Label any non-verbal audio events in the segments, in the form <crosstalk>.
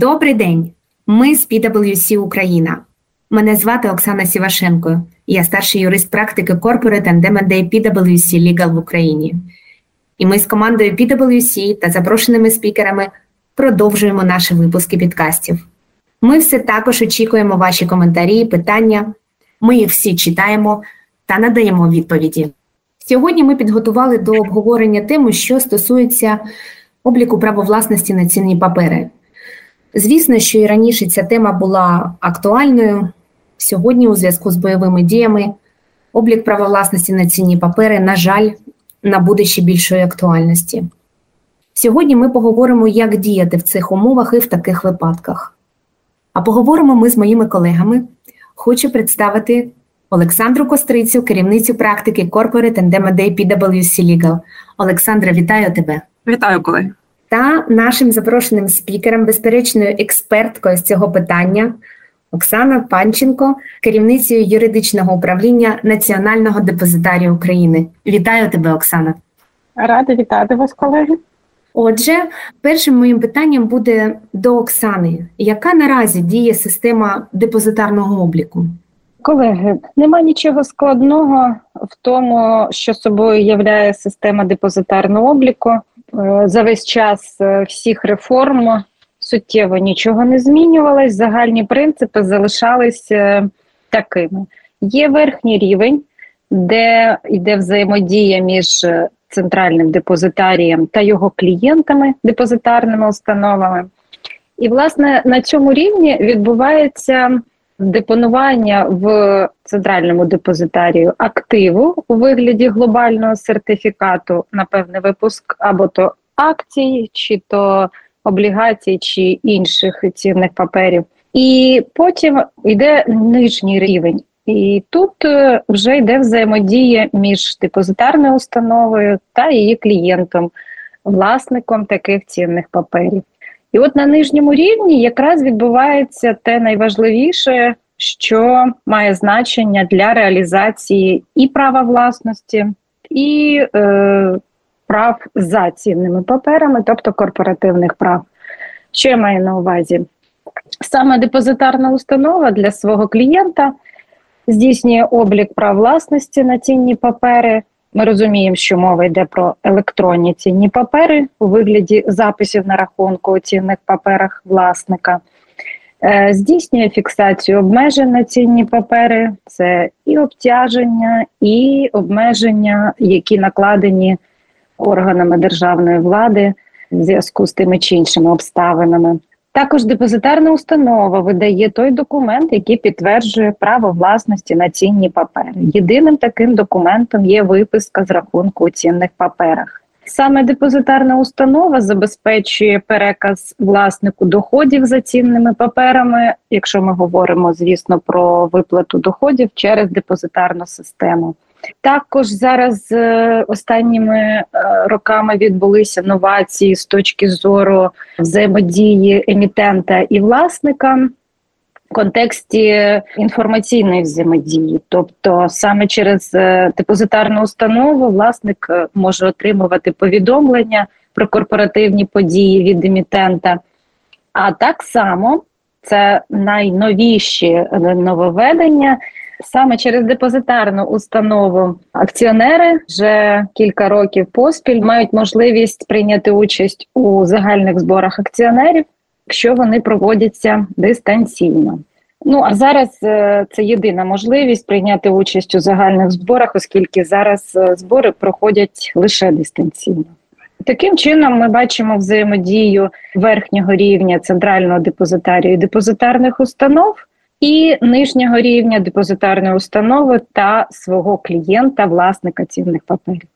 Добрий день! Ми з PwC Україна. Мене звати Оксана Сівашенко. Я старший юрист практики Corporate and M&A PwC Legal в Україні. І ми з командою PwC та запрошеними спікерами продовжуємо наші випуски підкастів. Ми все також очікуємо ваші коментарі, питання. Ми їх всі читаємо та надаємо відповіді. Сьогодні ми підготували до обговорення тему, що стосується обліку правовласності на цінні папери. Звісно, що і раніше ця тема була актуальною. Сьогодні, у зв'язку з бойовими діями, облік правовласності на цінні папери, на жаль, набуде ще більшої актуальності. Сьогодні ми поговоримо, як діяти в цих умовах і в таких випадках. А поговоримо ми з моїми колегами. Хочу представити Олександру Кострицю, керівницю практики Corporate and M&A PwC Legal. Олександра, вітаю тебе. Вітаю, колеги. Та нашим запрошеним спікером, безперечною експерткою з цього питання, Оксана Панченко, керівницею юридичного управління Національного депозитарію України. Вітаю тебе, Оксана. Рада вітати вас, колеги. Отже, першим моїм питанням буде до Оксани: яка наразі діє система депозитарного обліку? Колеги, нема нічого складного в тому, що собою являє система депозитарного обліку. Е, за весь час е, всіх реформ суттєво нічого не змінювалось. Загальні принципи залишались е, такими: є верхній рівень, де йде взаємодія між центральним депозитарієм та його клієнтами, депозитарними установами. І, власне, на цьому рівні відбувається депонування в центральному депозитарію активу у вигляді глобального сертифікату на певний випуск або то акцій, чи то облігацій, чи інших цінних паперів. І потім йде нижній рівень. І тут е, вже йде взаємодія між депозитарною установою та її клієнтом, власником таких цінних паперів. І от на нижньому рівні якраз відбувається те найважливіше, що має значення для реалізації і права власності, і е, прав за цінними паперами, тобто корпоративних прав. Що я маю на увазі? Саме депозитарна установа для свого клієнта здійснює облік прав власності на цінні папери. Ми розуміємо, що мова йде про електронні цінні папери у вигляді записів на рахунку у цінних паперах власника. Е, здійснює фіксацію обмежень на цінні папери, це і обтяження, і обмеження, які накладені органами державної влади в зв'язку з тими чи іншими обставинами. Також депозитарна установа видає той документ, який підтверджує право власності на цінні папери. Єдиним таким документом є виписка з рахунку у цінних паперах. Саме депозитарна установа забезпечує переказ власнику доходів за цінними паперами, якщо ми говоримо, звісно, про виплату доходів через депозитарну систему. Також зараз е, останніми е, роками відбулися новації з точки зору взаємодії емітента і власника. Контексті інформаційної взаємодії, тобто саме через е, депозитарну установу власник може отримувати повідомлення про корпоративні події від емітента, а так само це найновіші нововведення. Саме через депозитарну установу акціонери вже кілька років поспіль мають можливість прийняти участь у загальних зборах акціонерів, якщо вони проводяться дистанційно. Ну а зараз е, це єдина можливість прийняти участь у загальних зборах, оскільки зараз е, збори проходять лише дистанційно. Таким чином, ми бачимо взаємодію верхнього рівня центрального депозитарію і депозитарних установ і нижнього рівня депозитарної установи та свого клієнта, власника цінних паперів.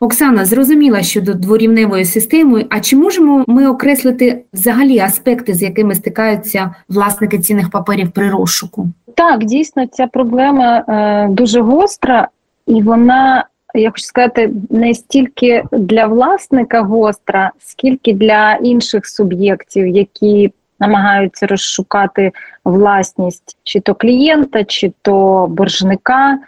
Оксана зрозуміла щодо дворівневої системи. А чи можемо ми окреслити взагалі аспекти, з якими стикаються власники цінних паперів при розшуку? Так, дійсно, ця проблема е, дуже гостра, і вона, я хочу сказати, не стільки для власника гостра, скільки для інших суб'єктів, які намагаються розшукати власність чи то клієнта, чи то боржника.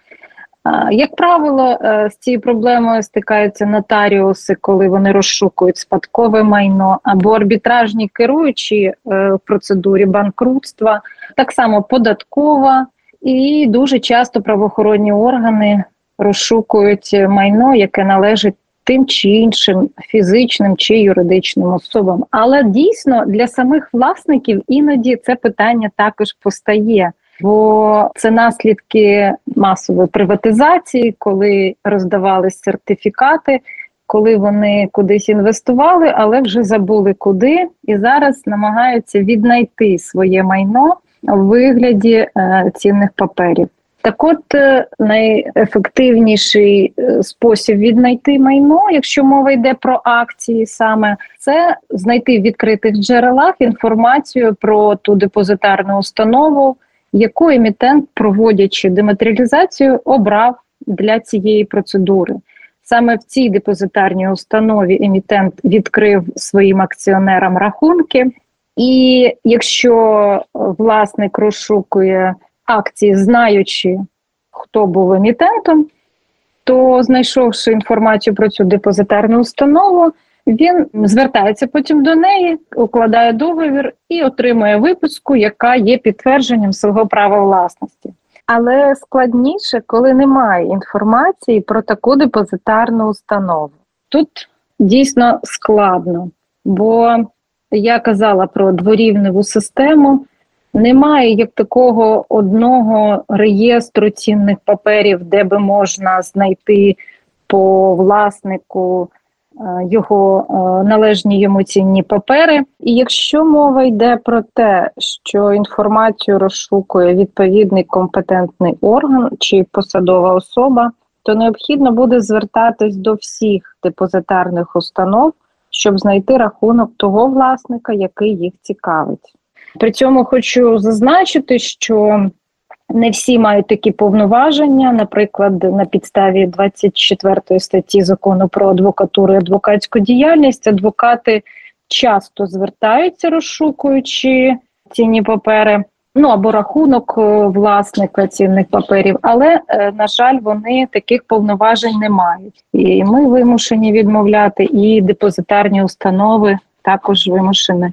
Як правило, е, з цією проблемою стикаються нотаріуси, коли вони розшукують спадкове майно або арбітражні керуючі е, в процедурі банкрутства, так само податкова, і дуже часто правоохоронні органи розшукують майно, яке належить тим чи іншим фізичним чи юридичним особам. Але дійсно для самих власників іноді це питання також постає. Бо це наслідки масової приватизації, коли роздавались сертифікати, коли вони кудись інвестували, але вже забули куди, і зараз намагаються віднайти своє майно в вигляді е, цінних паперів. Так, от е, найефективніший е, спосіб віднайти майно, якщо мова йде про акції, саме це знайти в відкритих джерелах інформацію про ту депозитарну установу, яку емітент, проводячи дематеріалізацію, обрав для цієї процедури. Саме в цій депозитарній установі емітент відкрив своїм акціонерам рахунки, і якщо власник розшукує акції, знаючи, хто був емітентом, то знайшовши інформацію про цю депозитарну установу, він звертається потім до неї, укладає договір і отримує випуску, яка є підтвердженням свого права власності. Але складніше, коли немає інформації про таку депозитарну установу. Тут дійсно складно, бо я казала про дворівневу систему. Немає як такого одного реєстру цінних паперів, де би можна знайти по власнику його е, належні йому цінні папери. І якщо мова йде про те, що інформацію розшукує відповідний компетентний орган чи посадова особа, то необхідно буде звертатись до всіх депозитарних установ, щоб знайти рахунок того власника, який їх цікавить. При цьому хочу зазначити, що не всі мають такі повноваження. Наприклад, на підставі 24 статті закону про адвокатуру і адвокатську діяльність адвокати часто звертаються, розшукуючи цінні папери. Ну або рахунок е, власника цінних паперів, але е, на жаль, вони таких повноважень не мають, і ми вимушені відмовляти, і депозитарні установи також вимушені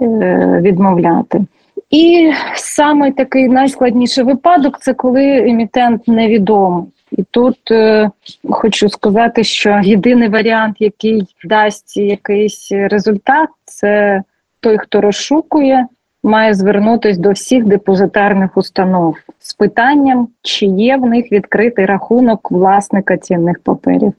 Е, відмовляти. І саме такий найскладніший випадок це коли емітент невідомий. І тут е, хочу сказати, що єдиний варіант, який дасть якийсь результат, це той, хто розшукує, має звернутися до всіх депозитарних установ з питанням, чи є в них відкритий рахунок власника цінних паперів.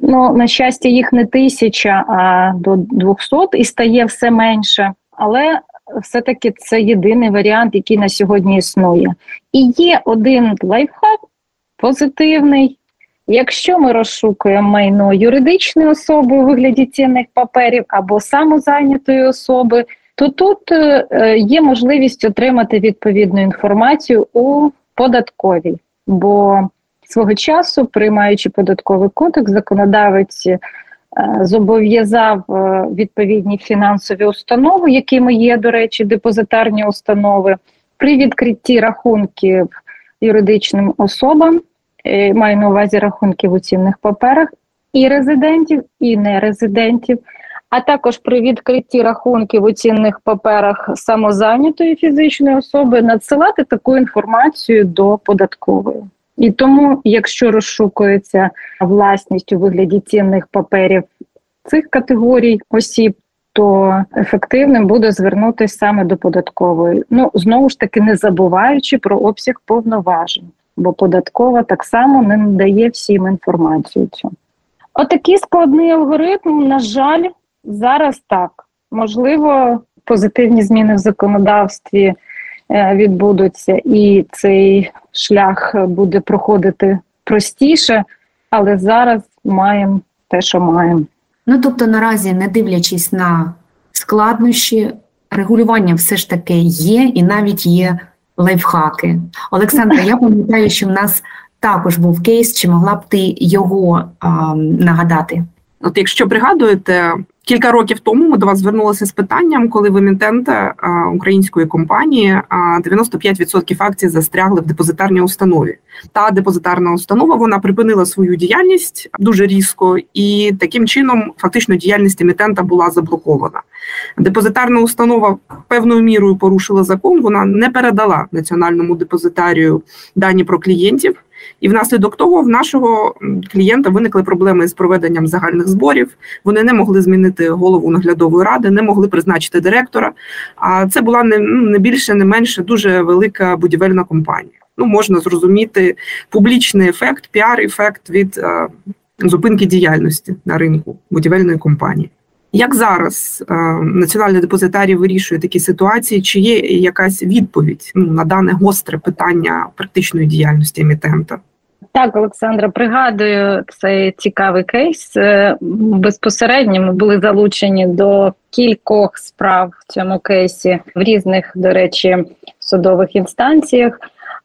Ну, на щастя, їх не тисяча, а до 200 і стає все менше але все-таки це єдиний варіант, який на сьогодні існує. І є один лайфхак позитивний. Якщо ми розшукуємо майно юридичної особи у вигляді цінних паперів або самозайнятої особи, то тут е, є можливість отримати відповідну інформацію у податковій. Бо свого часу, приймаючи податковий кодекс, законодавець зобов'язав е, відповідні фінансові установи, якими є, до речі, депозитарні установи, при відкритті рахунків юридичним особам, е, маю на увазі рахунків у цінних паперах, і резидентів, і нерезидентів, а також при відкритті рахунків у цінних паперах самозайнятої фізичної особи надсилати таку інформацію до податкової. І тому, якщо розшукується власність у вигляді цінних паперів цих категорій осіб, то ефективним буде звернутися саме до податкової. Ну знову ж таки, не забуваючи про обсяг повноважень, бо податкова так само не надає всім інформацію. цю. Отакий складний алгоритм, на жаль, зараз так. Можливо, позитивні зміни в законодавстві. Е, відбудуться, і цей шлях буде проходити простіше, але зараз маємо те, що маємо. Ну тобто, наразі, не дивлячись на складнощі, регулювання все ж таки є, і навіть є лайфхаки. Олександра, я пам'ятаю, що в нас також був кейс, чи могла б ти його а, нагадати? От якщо пригадуєте, Кілька років тому ми до вас звернулися з питанням, коли в емітента української компанії 95% акцій застрягли в депозитарній установі. Та депозитарна установа вона припинила свою діяльність дуже різко, і таким чином фактично діяльність емітента була заблокована. Депозитарна установа певною мірою порушила закон. Вона не передала національному депозитарію дані про клієнтів. І внаслідок того в нашого клієнта виникли проблеми з проведенням загальних зборів. Вони не могли змінити голову наглядової ради, не могли призначити директора. А це була не ну, не більше, не менше дуже велика будівельна компанія. Ну можна зрозуміти публічний ефект, піар-ефект від е, зупинки діяльності на ринку будівельної компанії. Як зараз е, національний депозитарій вирішує такі ситуації? Чи є якась відповідь ну, на дане гостре питання практичної діяльності емітента? Так, Олександра, пригадую цей цікавий кейс. Е, безпосередньо ми були залучені до кількох справ в цьому кейсі в різних, до речі, судових інстанціях.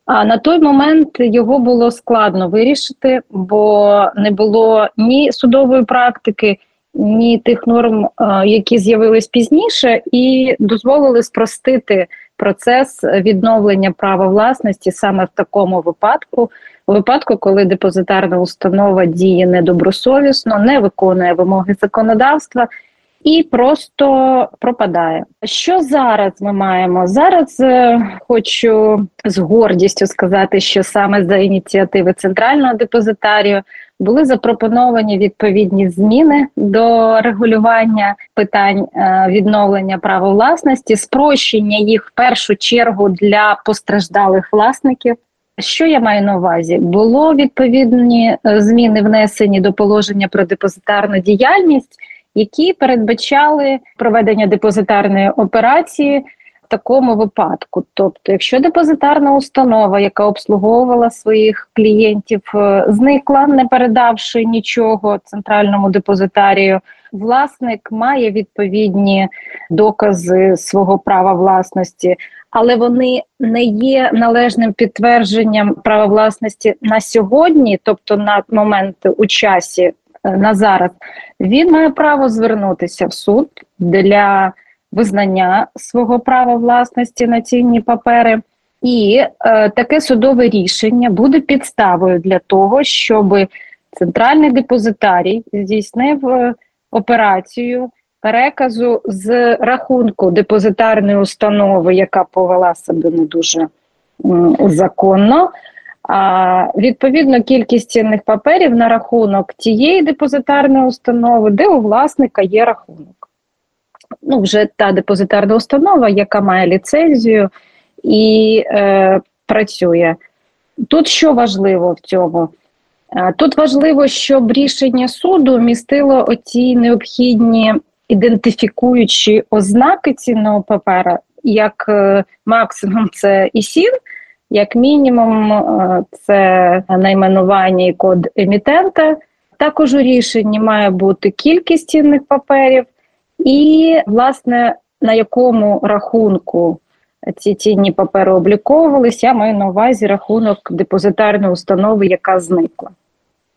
А на той момент його було складно вирішити, бо не було ні судової практики, ні тих норм, е, які з'явились пізніше, і дозволили спростити процес відновлення права власності саме в такому випадку, випадку, коли депозитарна установа діє недобросовісно, не виконує вимоги законодавства. І просто пропадає. Що зараз ми маємо? Зараз е, хочу з гордістю сказати, що саме за ініціативи центрального депозитарію були запропоновані відповідні зміни до регулювання питань е, відновлення права власності, спрощення їх в першу чергу для постраждалих власників. Що я маю на увазі? Було відповідні е, зміни внесені до положення про депозитарну діяльність, які передбачали проведення депозитарної операції такому випадку. Тобто, якщо депозитарна установа, яка обслуговувала своїх клієнтів, е, зникла, не передавши нічого центральному депозитарію, власник має відповідні докази свого права власності. Але вони не є належним підтвердженням права власності на сьогодні, тобто на момент у часі е, на зараз, він має право звернутися в суд для визнання свого права власності на цінні папери. І е, таке судове рішення буде підставою для того, щоб центральний депозитарій здійснив е, операцію переказу з рахунку депозитарної установи, яка повела себе не дуже е, законно. А відповідно кількість цінних паперів на рахунок тієї депозитарної установи, де у власника є рахунок ну, вже та депозитарна установа, яка має ліцензію і е, працює. Тут що важливо в цьому? Е, тут важливо, щоб рішення суду містило оці необхідні ідентифікуючі ознаки цінного папера, як е, максимум <laughs> це ІСІН, як мінімум, е, це найменування і код емітента. Також у рішенні має бути кількість цінних паперів, і, власне, на якому рахунку ці цінні папери обліковувалися, я маю на увазі рахунок депозитарної установи, яка зникла.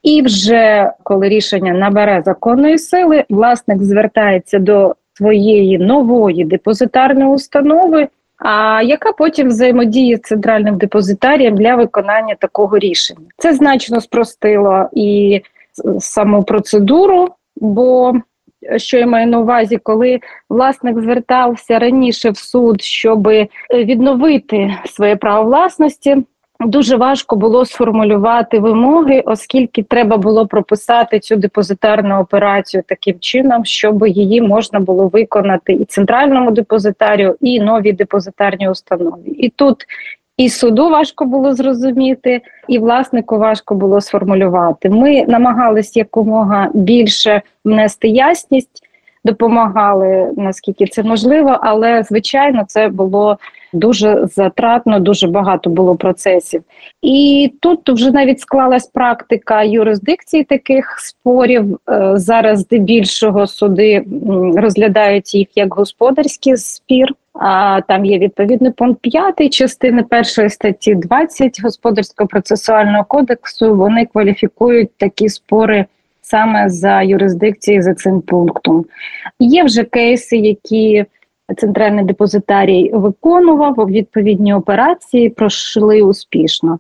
І вже коли рішення набере законної сили, власник звертається до своєї нової депозитарної установи, а яка потім взаємодіє з центральним депозитарієм для виконання такого рішення. Це значно спростило і саму процедуру, бо що я маю на увазі, коли власник звертався раніше в суд, щоб відновити своє право власності. Дуже важко було сформулювати вимоги, оскільки треба було прописати цю депозитарну операцію таким чином, щоб її можна було виконати і центральному депозитарію, і новій депозитарній установі. І тут і суду важко було зрозуміти, і власнику важко було сформулювати. Ми намагались якомога більше внести ясність, допомагали наскільки це можливо, але звичайно це було дуже затратно, дуже багато було процесів. І тут вже навіть склалась практика юрисдикції таких спорів. Е, зараз здебільшого суди розглядають їх як господарський спір. А там є відповідний пункт 5 частини першої статті 20 господарського процесуального кодексу. Вони кваліфікують такі спори саме за юрисдикцією за цим пунктом. Є вже кейси, які центральний депозитарій виконував відповідні операції, пройшли успішно.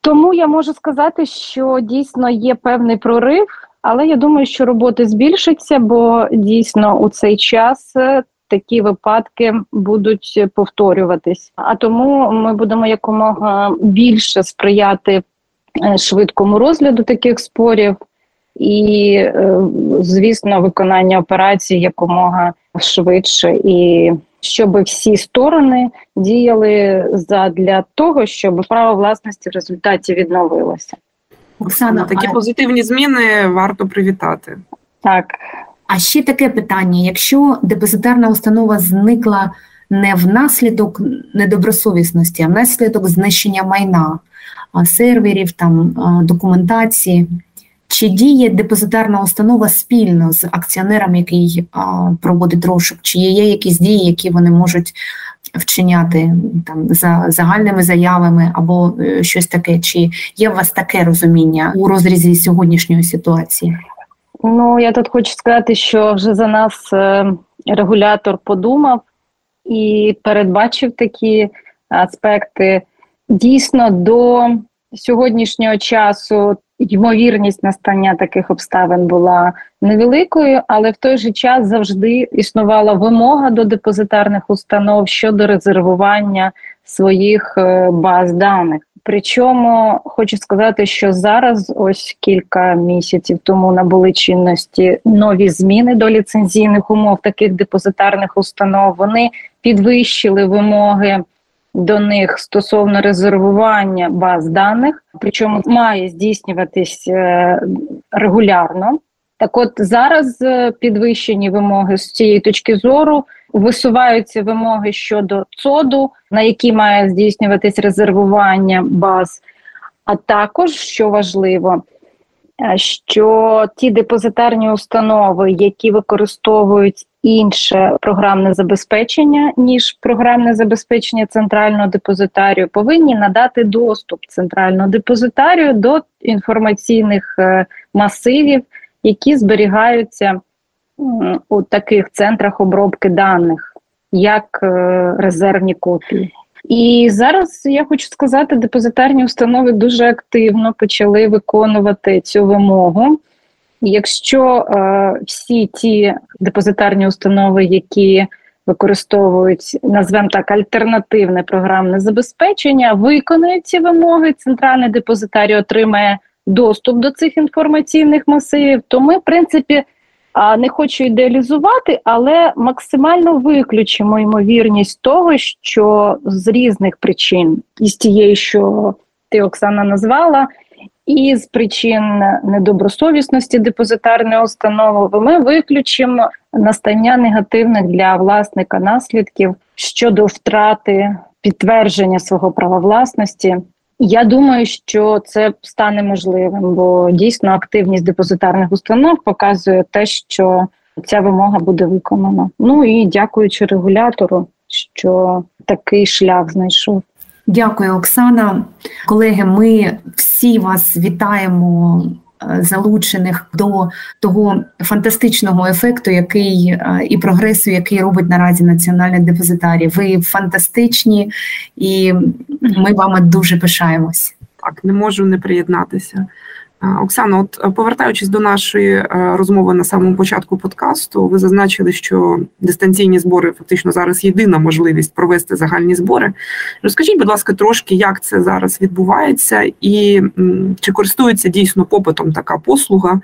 Тому я можу сказати, що дійсно є певний прорив, але я думаю, що роботи збільшиться, бо дійсно у цей час е, такі випадки будуть повторюватись. А тому ми будемо якомога більше сприяти е, швидкому розгляду таких спорів, і, е, звісно, виконання операції якомога швидше і щоб всі сторони діяли задля того, щоб право власності в результаті відновилося. Оксана, такі а- позитивні зміни варто привітати. Так, А ще таке питання: якщо депозитарна установа зникла не внаслідок недобросовісності, а внаслідок знищення майна, серверів, там документації, чи діє депозитарна установа спільно з акціонером, який а, проводить розшук, чи є якісь дії, які вони можуть вчиняти там за загальними заявами або е, щось таке? Чи є у вас таке розуміння у розрізі сьогоднішньої ситуації? ну я тут хочу сказати, що вже за нас е, регулятор подумав і передбачив такі аспекти. Дійсно, до сьогоднішнього часу ймовірність настання таких обставин була невеликою, але в той же час завжди існувала вимога до депозитарних установ щодо резервування своїх е, баз даних. Причому хочу сказати, що зараз, ось кілька місяців тому, набули чинності нові зміни до ліцензійних умов таких депозитарних установ. Вони підвищили вимоги до них стосовно резервування баз даних, причому має здійснюватись е, регулярно. Так, от зараз е, підвищені вимоги з цієї точки зору висуваються вимоги щодо ЦОДу, на які має здійснюватись резервування баз. А також, що важливо, е, що ті депозитарні установи, які використовують інше програмне забезпечення, ніж програмне забезпечення центрального депозитарію, повинні надати доступ центрального депозитарію до інформаційних е, масивів, які зберігаються у таких центрах обробки даних, як е, резервні копії. І зараз я хочу сказати, депозитарні установи дуже активно почали виконувати цю вимогу. Якщо е, всі ті депозитарні установи, які використовують, назвемо так, альтернативне програмне забезпечення, виконують ці вимоги, центральний депозитарій отримає доступ до цих інформаційних масивів, то ми, в принципі, не хочу ідеалізувати, але максимально виключимо ймовірність того, що з різних причин, із тієї, що ти Оксана назвала, і з причин недобросовісності депозитарної установи, ми виключимо настання негативних для власника наслідків щодо втрати підтвердження свого права власності. Я думаю, що це стане можливим, бо дійсно активність депозитарних установ показує те, що ця вимога буде виконана. Ну і дякуючи регулятору, що такий шлях знайшов. Дякую, Оксана. Колеги, ми всі вас вітаємо е, залучених до того фантастичного ефекту, який е, і прогресу, який робить наразі національний депозитарій. Ви фантастичні, і ми вами дуже пишаємось. Так, не можу не приєднатися. А, Оксано, от е, повертаючись до нашої е, розмови на самому початку подкасту, ви зазначили, що дистанційні збори фактично зараз єдина можливість провести загальні збори. Розкажіть, будь ласка, трошки, як це зараз відбувається, і чи користується дійсно попитом така послуга,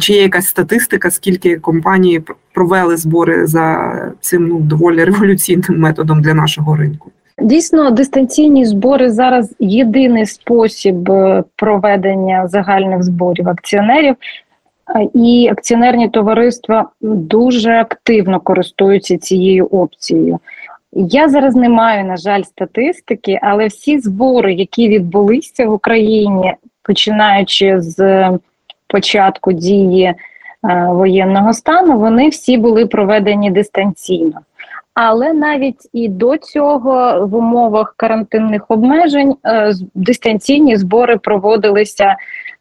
чи є якась статистика, скільки компанії провели збори за цим ну доволі революційним методом для нашого ринку? Дійсно, дистанційні збори зараз єдиний спосіб е, проведення загальних зборів акціонерів, Е, і акціонерні товариства дуже активно користуються цією опцією. Я зараз не маю, на жаль, статистики, але всі збори, які відбулися в Україні, починаючи з початку дії е, воєнного стану, вони всі були проведені дистанційно. Але навіть і до цього в умовах карантинних обмежень е, дистанційні збори проводилися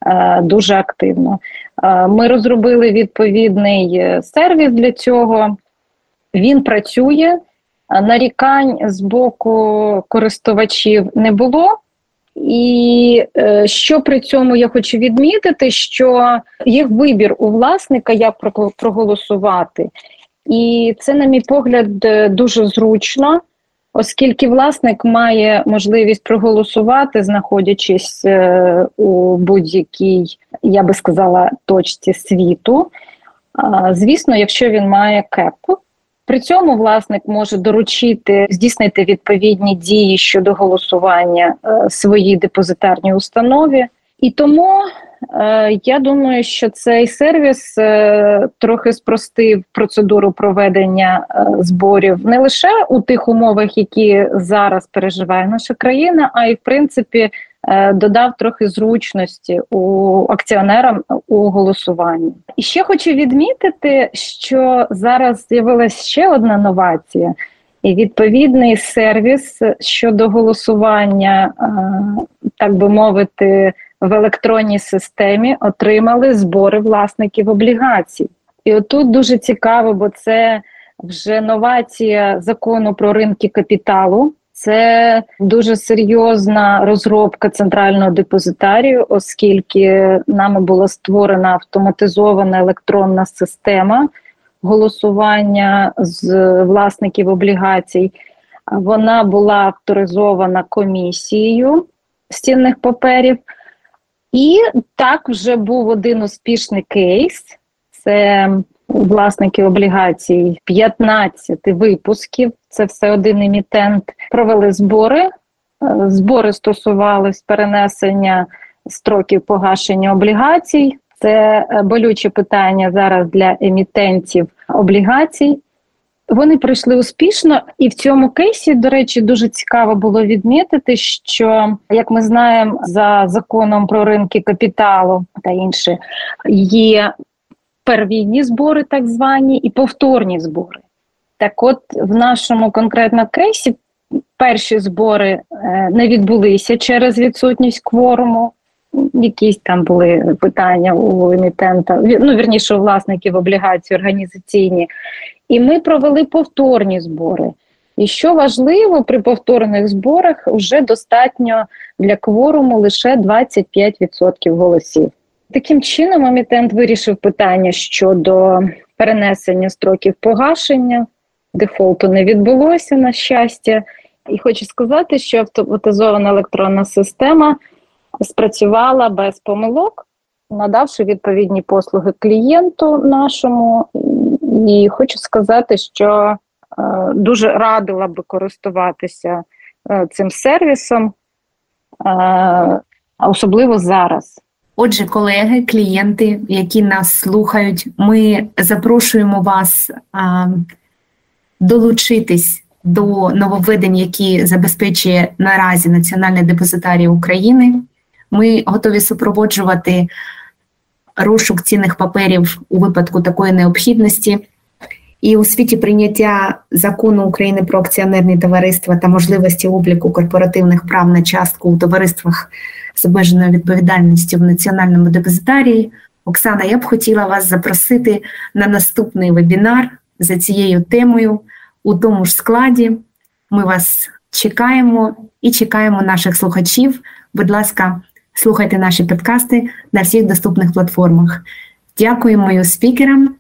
е, дуже активно. Е, Ми розробили відповідний сервіс для цього. Він працює. Нарікань з боку користувачів не було. І що при цьому я хочу відмітити, що є вибір у власника, як проголосувати. І це, на мій погляд, е, дуже зручно, оскільки власник має можливість проголосувати, знаходячись е, у будь-якій, я би сказала, точці світу. Звісно, якщо він має кеп. При цьому власник може доручити здійснити відповідні дії щодо голосування е, своїй депозитарній установі. І тому е, я думаю, що цей сервіс е, трохи спростив процедуру проведення е, зборів не лише у тих умовах, які зараз переживає наша країна, а й в принципі е, додав трохи зручності у акціонерам у голосуванні. І ще хочу відмітити, що зараз з'явилася ще одна новація. І відповідний сервіс щодо голосування, е, так би мовити, в електронній системі отримали збори власників облігацій. І отут дуже цікаво, бо це вже новація закону про ринки капіталу. Це дуже серйозна розробка центрального депозитарію, оскільки нами була створена автоматизована електронна система голосування з власників облігацій. Вона була авторизована комісією з цінних паперів. І так вже був один успішний кейс. Це власники облігацій 15 випусків. Це все один емітент. Провели збори. Е, Збори стосувались перенесення строків погашення облігацій. Це е, болюче питання зараз для емітентів облігацій. Вони пройшли успішно, і в цьому кейсі, до речі, дуже цікаво було відмітити, що як ми знаємо, за законом про ринки капіталу та інше є первинні збори, так звані, і повторні збори. Так, от в нашому конкретно кейсі перші збори е, не відбулися через відсутність кворуму. Якісь там були питання у емітента, ну вірніше, у власників облігацій організаційні. І ми провели повторні збори. І що важливо, при повторних зборах вже достатньо для кворуму лише 25% голосів. Таким чином, емітент вирішив питання щодо перенесення строків погашення. Дефолту не відбулося, на щастя. І хочу сказати, що автоматизована електронна система спрацювала без помилок, надавши відповідні послуги клієнту нашому. І хочу сказати, що е, дуже радила би користуватися е, цим сервісом, е, особливо зараз. Отже, колеги, клієнти, які нас слухають, ми запрошуємо вас а, долучитись до нововведень, які забезпечує наразі Національний депозитарій України. Ми готові супроводжувати розшук цінних паперів у випадку такої необхідності. І у світі прийняття закону України про акціонерні товариства та можливості обліку корпоративних прав на частку у товариствах з обмеженою відповідальністю в національному депозитарії. Оксана, я б хотіла вас запросити на наступний вебінар за цією темою у тому ж складі. Ми вас чекаємо і чекаємо наших слухачів. Будь ласка, слухайте наші подкасти на всіх доступних платформах. Дякую мою спікерам.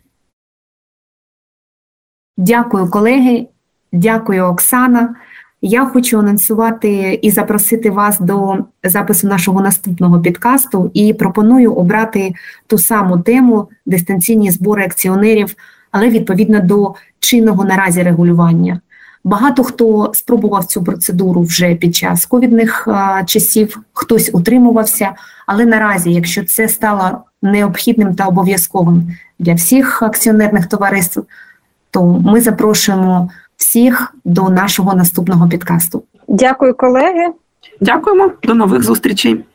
Дякую, колеги. Дякую, Оксана. Я хочу анонсувати і запросити вас до запису нашого наступного підкасту і пропоную обрати ту саму тему дистанційні збори акціонерів, але відповідно до чинного наразі регулювання. Багато хто спробував цю процедуру вже під час ковідних часів, хтось утримувався, але наразі, якщо це стало необхідним та обов'язковим для всіх акціонерних товариств, то ми запрошуємо всіх до нашого наступного підкасту. Дякую, колеги. Дякуємо, до нових зустрічей.